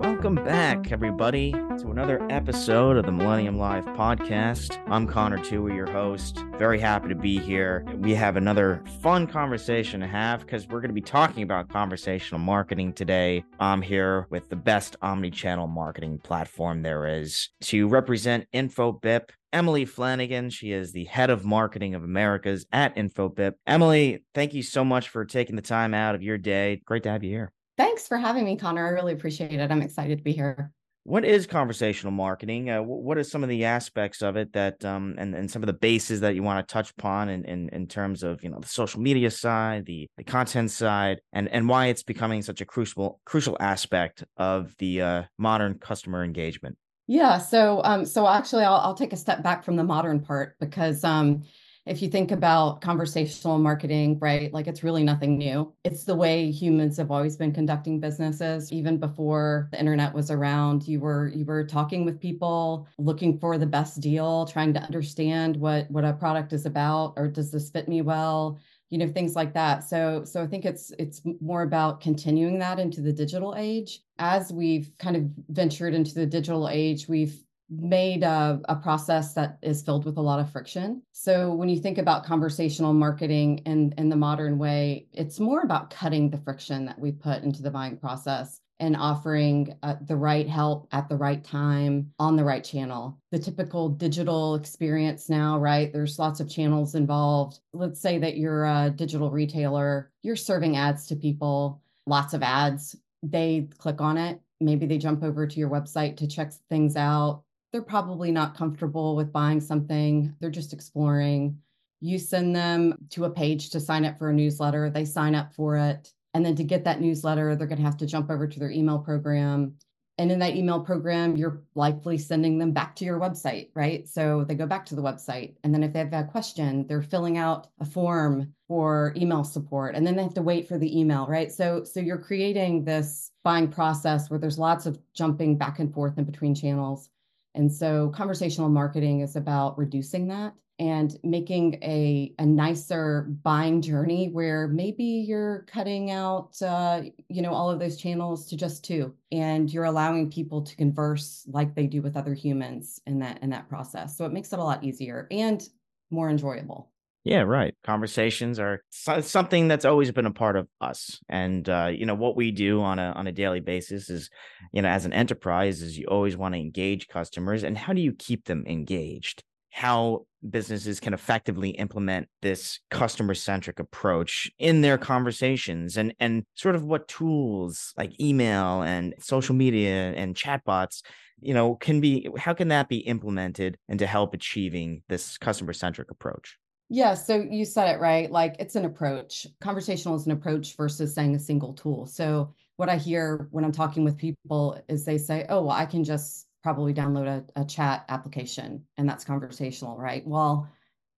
Welcome back, everybody, to another episode of the Millennium Live podcast. I'm Connor Tui, your host. Very happy to be here. We have another fun conversation to have because we're going to be talking about conversational marketing today. I'm here with the best omni-channel marketing platform there is to represent InfoBip. Emily Flanigan. She is the head of marketing of Americas at InfoBip. Emily, thank you so much for taking the time out of your day. Great to have you here. Thanks for having me, Connor. I really appreciate it. I'm excited to be here. What is conversational marketing? Uh, what are some of the aspects of it that, um, and, and some of the bases that you want to touch upon in, in, in terms of, you know, the social media side, the, the content side, and, and why it's becoming such a crucial, crucial aspect of the uh, modern customer engagement? Yeah. So, um, so actually, I'll, I'll take a step back from the modern part because, um, if you think about conversational marketing, right, like it's really nothing new. It's the way humans have always been conducting businesses. Even before the internet was around, you were you were talking with people, looking for the best deal, trying to understand what what a product is about, or does this fit me well? You know, things like that. So so I think it's it's more about continuing that into the digital age. As we've kind of ventured into the digital age, we've made a, a, process that is filled with a lot of friction. So when you think about conversational marketing in, in the modern way, it's more about cutting the friction that we put into the buying process and offering uh, the right help at the right time on the right channel. The typical digital experience now, right? There's lots of channels involved. Let's say that you're a digital retailer, you're serving ads to people, lots of ads. They click on it. Maybe they jump over to your website to check things out they're probably not comfortable with buying something. They're just exploring. You send them to a page to sign up for a newsletter. They sign up for it. And then to get that newsletter, they're going to have to jump over to their email program. And in that email program, you're likely sending them back to your website, right? So they go back to the website. And then if they have a question, they're filling out a form for email support. And then they have to wait for the email, right? So so you're creating this buying process where there's lots of jumping back and forth in between channels. And so conversational marketing is about reducing that and making a, a nicer buying journey where maybe you're cutting out uh, you know all of those channels to just two and you're allowing people to converse like they do with other humans in that in that process. So it makes it a lot easier and more enjoyable yeah, right. Conversations are something that's always been a part of us, and uh, you know what we do on a on a daily basis is, you know, as an enterprise, is you always want to engage customers, and how do you keep them engaged? How businesses can effectively implement this customer centric approach in their conversations, and and sort of what tools like email and social media and chatbots you know can be how can that be implemented and to help achieving this customer centric approach yeah, so you said it right. Like it's an approach. Conversational is an approach versus saying a single tool. So what I hear when I'm talking with people is they say, oh, well, I can just probably download a, a chat application and that's conversational, right? Well,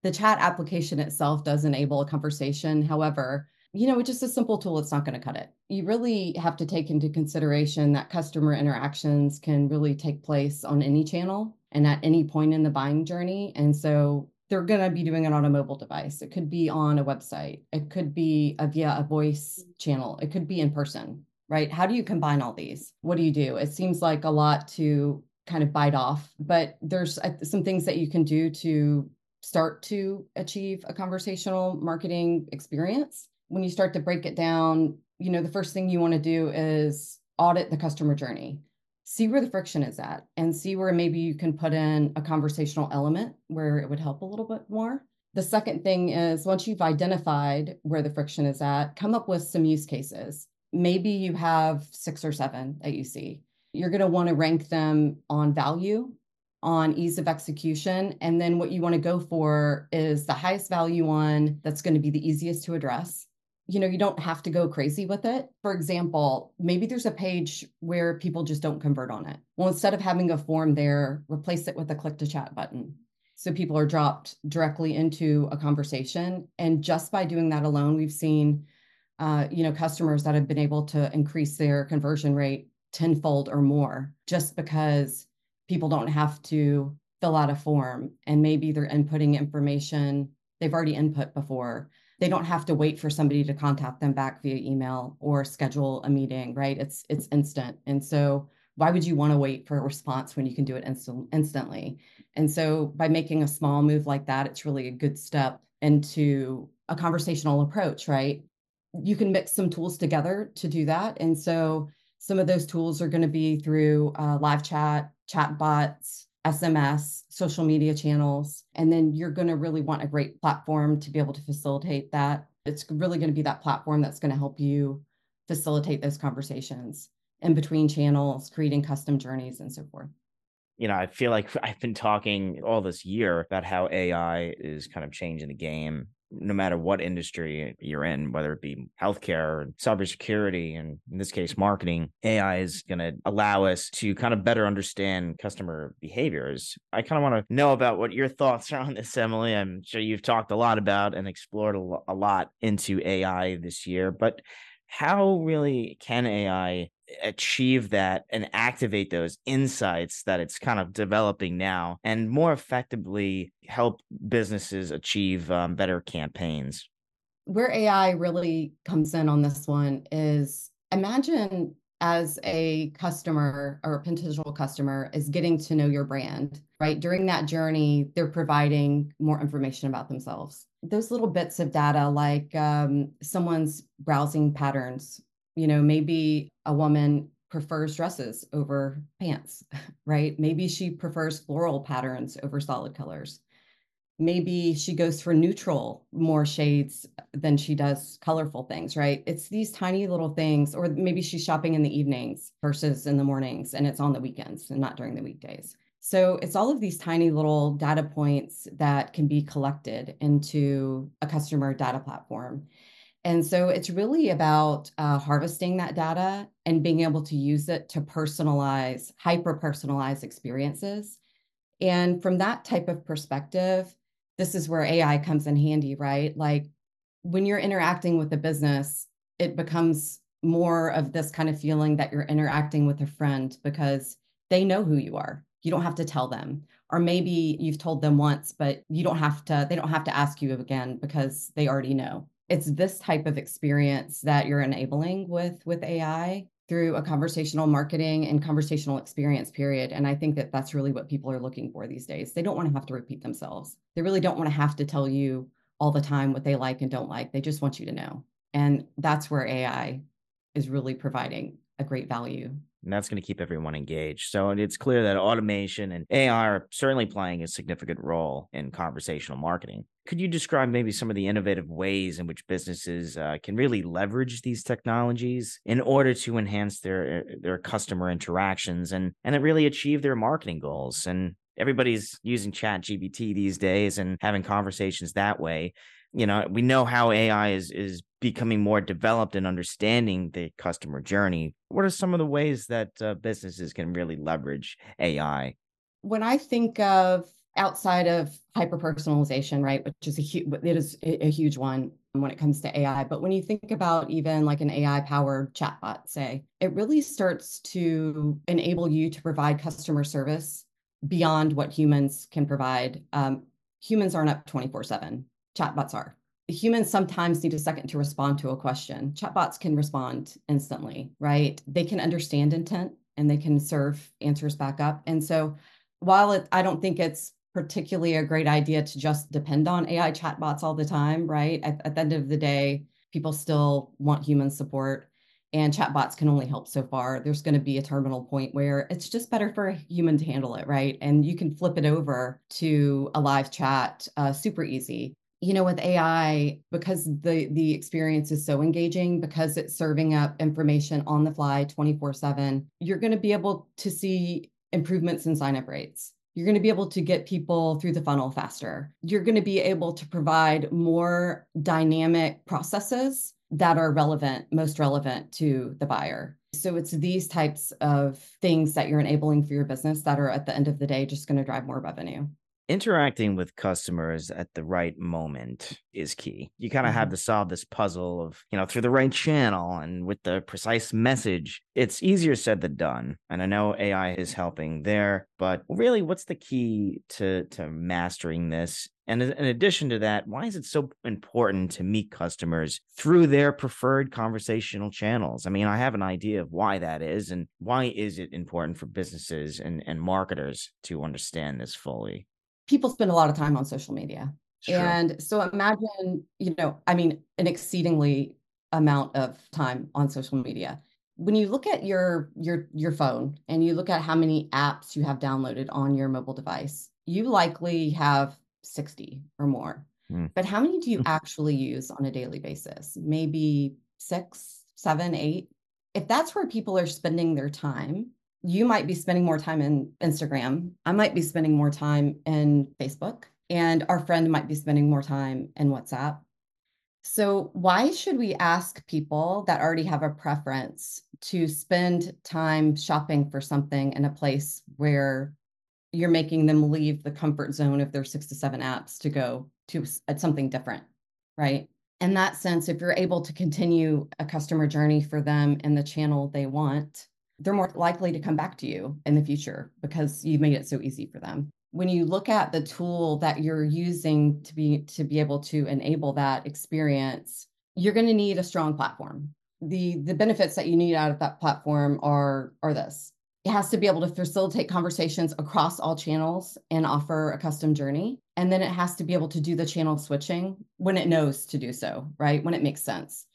the chat application itself does enable a conversation. However, you know, it's just a simple tool, it's not going to cut it. You really have to take into consideration that customer interactions can really take place on any channel and at any point in the buying journey. And so they're going to be doing it on a mobile device. It could be on a website. It could be a, via a voice channel. It could be in person, right? How do you combine all these? What do you do? It seems like a lot to kind of bite off, but there's uh, some things that you can do to start to achieve a conversational marketing experience. When you start to break it down, you know, the first thing you want to do is audit the customer journey see where the friction is at and see where maybe you can put in a conversational element where it would help a little bit more. The second thing is once you've identified where the friction is at, come up with some use cases. Maybe you have six or seven that you see. You're going to want to rank them on value, on ease of execution. And then what you want to go for is the highest value one that's going to be the easiest to address you know, you don't have to go crazy with it. For example, maybe there's a page where people just don't convert on it. Well, instead of having a form there, replace it with a click to chat button. So people are dropped directly into a conversation. And just by doing that alone, we've seen, uh, you know, customers that have been able to increase their conversion rate tenfold or more just because people don't have to fill out a form and maybe they're inputting information they've already input before they don't have to wait for somebody to contact them back via email or schedule a meeting, right? It's it's instant. And so why would you want to wait for a response when you can do it instant, instantly? And so by making a small move like that, it's really a good step into a conversational approach, right? You can mix some tools together to do that. And so some of those tools are going to be through uh, live chat, chat bots, SMS, social media channels. And then you're going to really want a great platform to be able to facilitate that. It's really going to be that platform that's going to help you facilitate those conversations in between channels, creating custom journeys and so forth. You know, I feel like I've been talking all this year about how AI is kind of changing the game no matter what industry you're in, whether it be healthcare or cybersecurity, and in this case, marketing, AI is going to allow us to kind of better understand customer behaviors. I kind of want to know about what your thoughts are on this, Emily. I'm sure you've talked a lot about and explored a lot into AI this year, but how really can AI achieve that and activate those insights that it's kind of developing now and more effectively help businesses achieve um, better campaigns? Where AI really comes in on this one is imagine as a customer or a potential customer is getting to know your brand, right? During that journey, they're providing more information about themselves. Those little bits of data, like um, someone's browsing patterns, you know, maybe a woman prefers dresses over pants, right? Maybe she prefers floral patterns over solid colors. Maybe she goes for neutral more shades than she does colorful things, right? It's these tiny little things, or maybe she's shopping in the evenings versus in the mornings, and it's on the weekends and not during the weekdays. So it's all of these tiny little data points that can be collected into a customer data platform. And so it's really about uh, harvesting that data and being able to use it to personalize, hyper personalize experiences. And from that type of perspective, this is where AI comes in handy, right? Like when you're interacting with a business, it becomes more of this kind of feeling that you're interacting with a friend because they know who you are. You don't have to tell them. Or maybe you've told them once, but you don't have to, they don't have to ask you again because they already know it's this type of experience that you're enabling with with AI through a conversational marketing and conversational experience period. And i think that that's really what people are looking for these days. They don't want to have to repeat themselves. They really don't want to have to tell you all the time what they like and don't like. They just want you to know. And that's where ai is really providing a great value and that's going to keep everyone engaged. So it's clear that automation and AI are certainly playing a significant role in conversational marketing. Could you describe maybe some of the innovative ways in which businesses uh, can really leverage these technologies in order to enhance their uh, their customer interactions and and really achieve their marketing goals? And everybody's using Chat GPT these days and having conversations that way you know we know how ai is is becoming more developed and understanding the customer journey what are some of the ways that uh, businesses can really leverage ai when i think of outside of hyper personalization right which is a huge it is a huge one when it comes to ai but when you think about even like an ai powered chatbot say it really starts to enable you to provide customer service beyond what humans can provide. Um, humans aren't up 24 7 chatbots are. Humans sometimes need a second to respond to a question. Chatbots can respond instantly, right? They can understand intent and they can serve answers back up. And so while it, I don't think it's particularly a great idea to just depend on AI chatbots all the time, right? At, at the end of the day, people still want human support and chatbots can only help so far. There's going to be a terminal point where it's just better for a human to handle it, right? And you can flip it over to a live chat uh, super easy you know with ai because the the experience is so engaging because it's serving up information on the fly 24 7 you're going to be able to see improvements in sign up rates. You're going to be able to get people through the funnel faster. You're going to be able to provide more dynamic processes that are relevant most relevant to the buyer. So it's these types of things that you're enabling for your business that are at the end of the day just going to drive more revenue interacting with customers at the right moment is key. You kind of mm-hmm. have to solve this puzzle of, you know, through the right channel and with the precise message. It's easier said than done. And I know AI is helping there, but really what's the key to to mastering this? And in addition to that, why is it so important to meet customers through their preferred conversational channels? I mean, I have an idea of why that is and why is it important for businesses and, and marketers to understand this fully? People spend a lot of time on social media. Sure. And so imagine, you know, I mean, an exceedingly amount of time on social media. When you look at your your your phone and you look at how many apps you have downloaded on your mobile device, you likely have 60 or more. Mm. But how many do you actually use on a daily basis? Maybe six, seven, eight. If that's where people are spending their time, you might be spending more time in Instagram. I might be spending more time in Facebook, and our friend might be spending more time in WhatsApp. So, why should we ask people that already have a preference to spend time shopping for something in a place where you're making them leave the comfort zone of their six to seven apps to go to something different, right? In that sense, if you're able to continue a customer journey for them in the channel they want, they're more likely to come back to you in the future because you've made it so easy for them. When you look at the tool that you're using to be to be able to enable that experience you're going to need a strong platform. The the benefits that you need out of that platform are are this. It has to be able to facilitate conversations across all channels and offer a custom journey. And then it has to be able to do the channel switching when it knows to do so right? When it makes sense.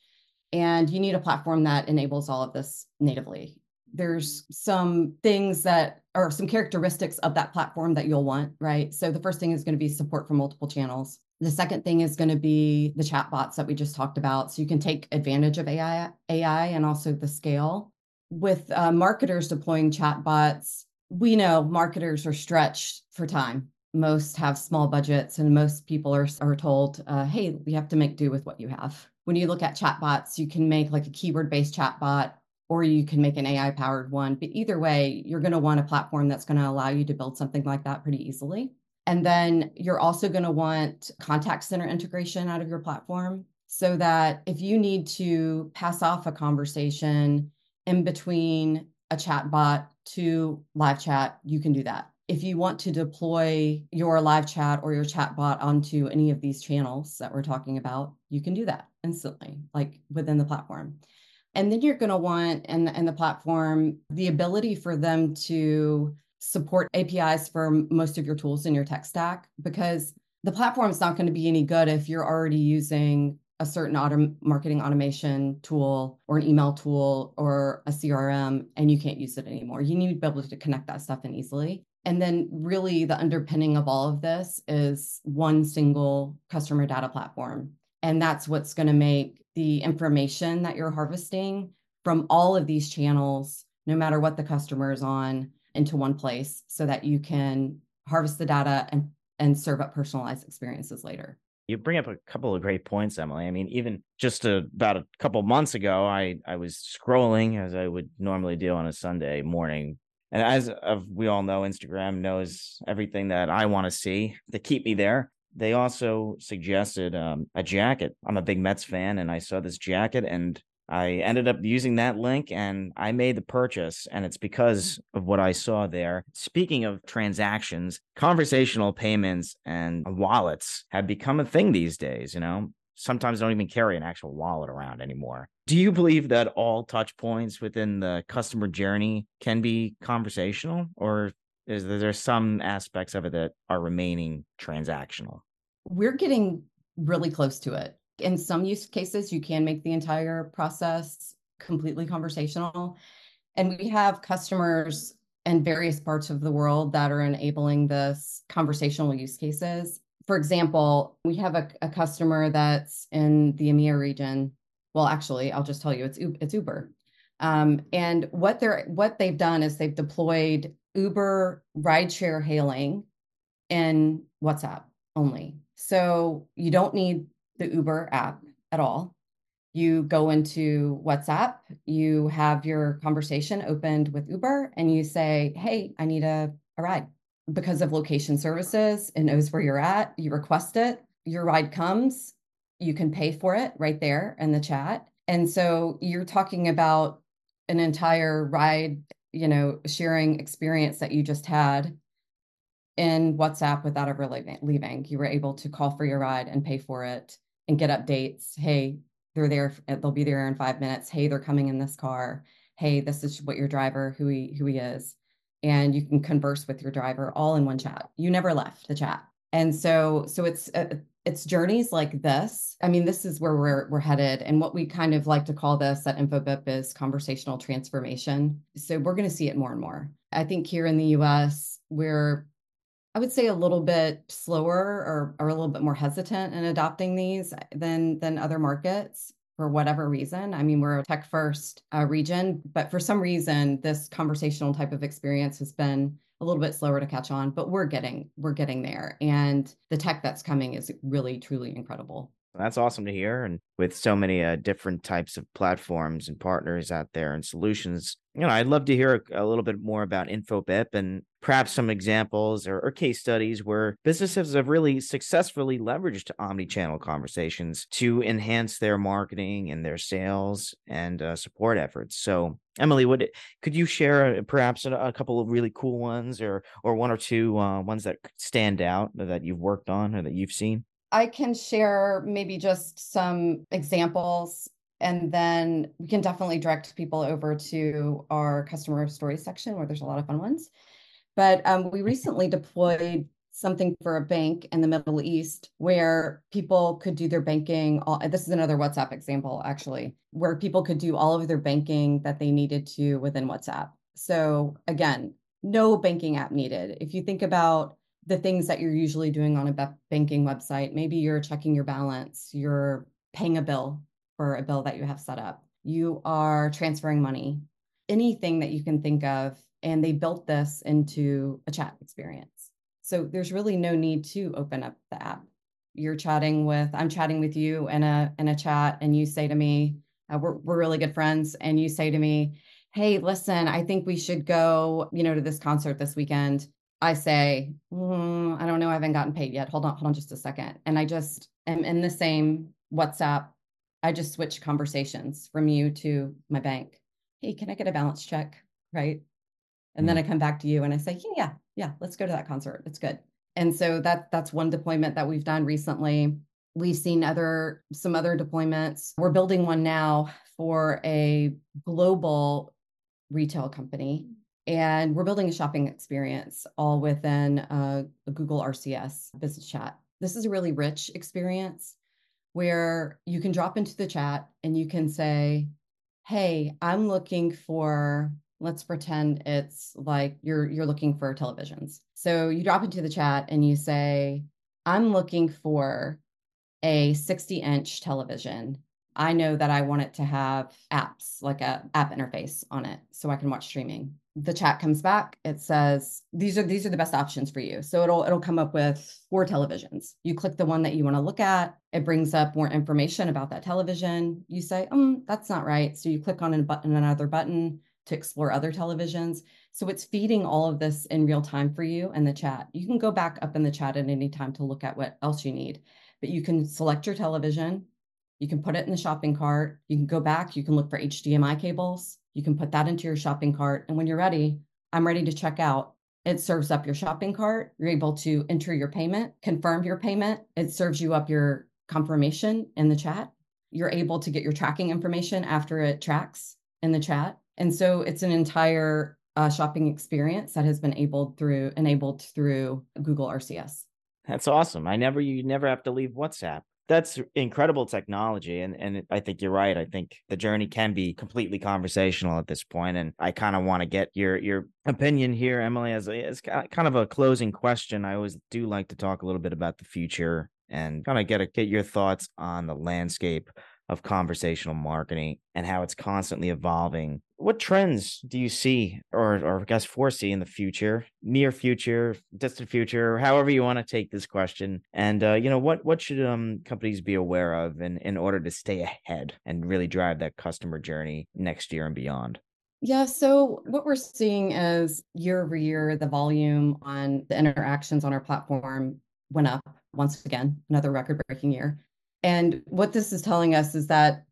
And you need a platform that enables all of this natively there's some things that are some characteristics of that platform that you'll want, right? So the first thing is going to be support for multiple channels. The second thing is going to be the chat bots that we just talked about. So you can take advantage of AI, AI and also the scale. With uh, marketers deploying chat bots, we know marketers are stretched for time. Most have small budgets, and most people are, are told, uh, hey, we have to make do with what you have. When you look at chat bots, you can make like a keyword based chat bot or you can make an AI powered one. But either way, you're going to want a platform that's going to allow you to build something like that pretty easily. And then you're also going to want contact center integration out of your platform so that if you need to pass off a conversation in between a chat bot to live chat, you can do that. If you want to deploy your live chat or your chat bot onto any of these channels that we're talking about, you can do that instantly, like within the platform. And then you're going to want the, in the platform the ability for them to support APIs for most of your tools in your tech stack because the platform is not going to be any good if you're already using a certain auto marketing automation tool or an email tool or a CRM and you can't use it anymore. You need to be able to connect that stuff in easily. And then, really, the underpinning of all of this is one single customer data platform. And that's what's going to make the information that you're harvesting from all of these channels, no matter what the customer is on, into one place so that you can harvest the data and, and serve up personalized experiences later. You bring up a couple of great points, Emily. I mean, even just a, about a couple months ago, I, I was scrolling as I would normally do on a Sunday morning. And as of we all know, Instagram knows everything that I want to see to keep me there they also suggested um, a jacket. I'm a big Mets fan, and I saw this jacket, and I ended up using that link and I made the purchase. And it's because of what I saw there. Speaking of transactions, conversational payments and wallets have become a thing these days. You know, sometimes don't even carry an actual wallet around anymore. Do you believe that all touch points within the customer journey can be conversational, or is there some aspects of it that are remaining transactional? We're getting really close to it. In some use cases, you can make the entire process completely conversational. And we have customers in various parts of the world that are enabling this conversational use cases. For example, we have a, a customer that's in the EMEA region. Well, actually, I'll just tell you, it's it's Uber. Um, and what they're what they've done is they've deployed Uber rideshare hailing in WhatsApp only. So you don't need the Uber app at all. You go into WhatsApp, you have your conversation opened with Uber, and you say, Hey, I need a, a ride. because of location services, it knows where you're at. You request it, your ride comes, you can pay for it right there in the chat. And so you're talking about an entire ride, you know, sharing experience that you just had in WhatsApp without ever leaving. You were able to call for your ride and pay for it and get updates. Hey, they're there. They'll be there in five minutes. Hey, they're coming in this car. Hey, this is what your driver, who he who he is, and you can converse with your driver all in one chat. You never left the chat, and so so it's uh, it's journeys like this. I mean, this is where we're we're headed, and what we kind of like to call this at InfoBip is conversational transformation. So we're going to see it more and more. I think here in the U.S. we're I would say a little bit slower or, or a little bit more hesitant in adopting these than than other markets for whatever reason. I mean, we're a tech first uh, region, but for some reason, this conversational type of experience has been a little bit slower to catch on. But we're getting we're getting there, and the tech that's coming is really truly incredible. That's awesome to hear. And with so many uh, different types of platforms and partners out there and solutions, you know, I'd love to hear a, a little bit more about InfoBip and perhaps some examples or, or, case studies where businesses have really successfully leveraged omni-channel conversations to enhance their marketing and their sales and uh, support efforts. So, Emily, would could you share uh, perhaps a, a, couple of really cool ones, or or one or two uh, ones that stand out that you've worked on or that you've seen? I can share maybe just some examples and then we can definitely direct people over to our customer stories section where there's a lot of fun ones. But um, we recently deployed something for a bank in the Middle East where people could do their banking. All, this is another WhatsApp example, actually, where people could do all of their banking that they needed to within WhatsApp. So, again, no banking app needed. If you think about the things that you're usually doing on a banking website. Maybe you're checking your balance, you're paying a bill for a bill that you have set up, you are transferring money, anything that you can think of. And they built this into a chat experience. So there's really no need to open up the app. You're chatting with, I'm chatting with you in a in a chat, and you say to me, uh, we're we're really good friends, and you say to me, hey, listen, I think we should go, you know, to this concert this weekend I say, mm, I don't know, I haven't gotten paid yet. Hold on, hold on just a second. And I just am in the same WhatsApp. I just switch conversations from you to my bank. Hey, can I get a balance check? Right. And mm then I come back to you and I say, yeah, yeah, yeah, let's go to that concert. It's good. And so that that's one deployment that we've done recently. We've seen other some other deployments. We're building one now for a global retail company and we're building a shopping experience all within a Google RCS business chat. This is a really rich experience where you can drop into the chat and you can say, Hey, I'm looking for, let's pretend it's like you're you're looking for televisions. So you drop into the chat and you say, I'm looking for a 60 inch television. I know that I want it to have apps, like a app interface on it, so I can watch streaming the chat comes back it says these are these are the best options for you. So it'll it'll come up with four televisions. You click the one that you want to look at it brings up more information about that television. You say um that's not right. So you click on a button another button to explore other televisions. So it's feeding all of this in real time for you in the chat. You can go back up in the chat at any time to look at what else you need but you can select your television. You can put it in the shopping cart. You can go back you can look for hdmi cables you can put that into your shopping cart. And when you're ready, I'm ready to check out. It serves up your shopping cart. You're able to enter your payment, confirm your payment. It serves you up your confirmation in the chat. You're able to get your tracking information after it tracks in the chat. And so it's an entire uh, shopping experience that has been enabled through enabled through Google RCS. That's awesome. I never you never have to leave WhatsApp that's incredible technology and and i think you're right i think the journey can be completely conversational at this point and i kind of want to get your your opinion here emily as, as kind of a closing question i always do like to talk a little bit about the future and kind of get a, get your thoughts on the landscape of conversational marketing and how it's constantly evolving. What trends do you see or, or I guess foresee in the future, near future, distant future, however you want to take this question? And, uh, you know, what, what should um, companies be aware of in, in order to stay ahead and really drive that customer journey next year and beyond? Yeah, so what we're seeing is year over year, the volume on the interactions on our platform went up once again, another record breaking year. And what this is telling us is that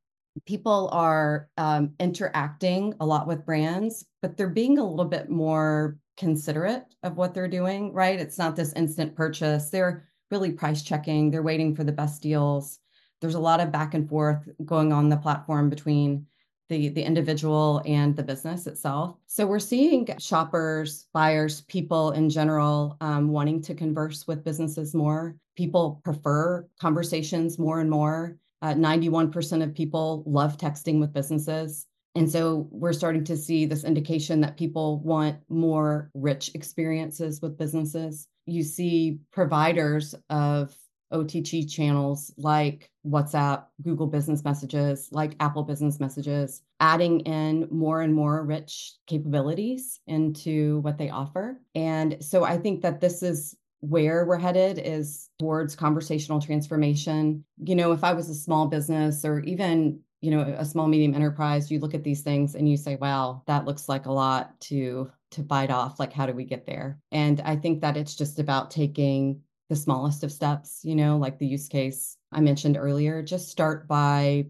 people are um, interacting a lot with brands, but they're being a little bit more considerate of what they're doing, right? It's not this instant purchase. They're really price checking, they're waiting for the best deals. There's a lot of back and forth going on the platform between the, the individual and the business itself. So we're seeing shoppers, buyers, people in general um, wanting to converse with businesses more. People prefer conversations more and more. Uh, 91% of people love texting with businesses. And so we're starting to see this indication that people want more rich experiences with businesses. You see providers of OTT channels like WhatsApp, Google Business Messages, like Apple Business Messages, adding in more and more rich capabilities into what they offer. And so I think that this is where we're headed is towards conversational transformation. You know, if I was a small business or even you know a small medium enterprise you look at these things and you say wow that looks like a lot to to bite off. Like how do we get there? And i think that it's just about taking the smallest of steps you know like the use case i mentioned earlier just start by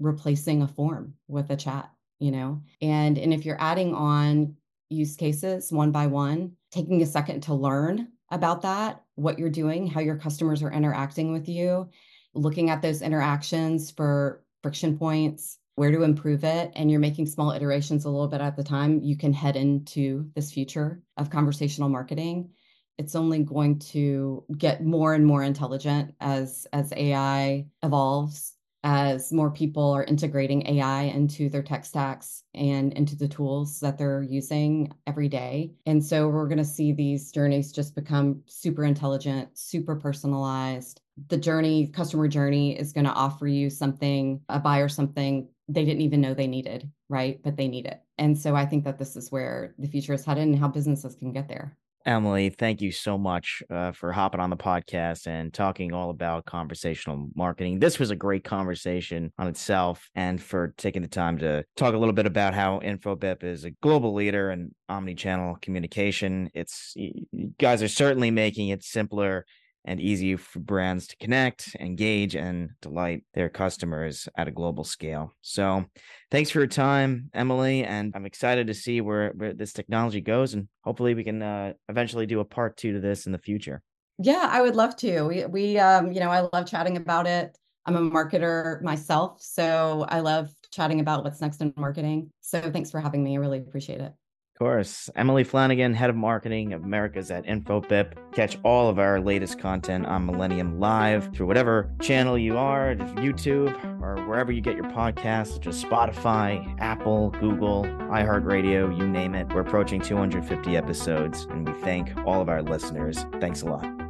replacing a form with a chat you know? And and if you're adding on use cases one by one taking a second to learn about that, what you're doing, how your customers are interacting with you, looking at those interactions for friction points, where to improve it, and you're making small iterations a little bit at the time, you can head into this future of conversational marketing. It's only going to get more and more intelligent as as AI evolves as more people are integrating AI into their tech stacks and into the tools that they're using every day. And so we're going to see these journeys just become super intelligent, super personalized. The journey, customer journey is going to offer you something, a buyer something they didn't even know they needed, right? But they need it. And so I think that this is where the future is headed and how businesses can get there. Emily, thank you so much uh, for hopping on the podcast and talking all about conversational marketing. This was a great conversation on itself, and for taking the time to talk a little bit about how InfoBip is a global leader in omni-channel communication. It's you guys are certainly making it simpler and easy for brands to connect, engage, and delight their customers at a global scale. So, thanks for your time, Emily. And I'm excited to see where, where this technology goes. And hopefully, we can uh, eventually do a part two to this in the future. Yeah, I would love to. We, we um, you know, I love chatting about it. I'm a marketer myself, so I love chatting about what's next in marketing. So, thanks for having me. I really appreciate it. Of course. Emily Flanigan, Head of Marketing of Americas at InfoBip. Catch all of our latest content on Millennium Live through whatever channel you are, YouTube, or wherever you get your podcasts, such as Spotify, Apple, Google, iHeartRadio, you name it. We're approaching 250 episodes, and we thank all of our listeners. Thanks a lot.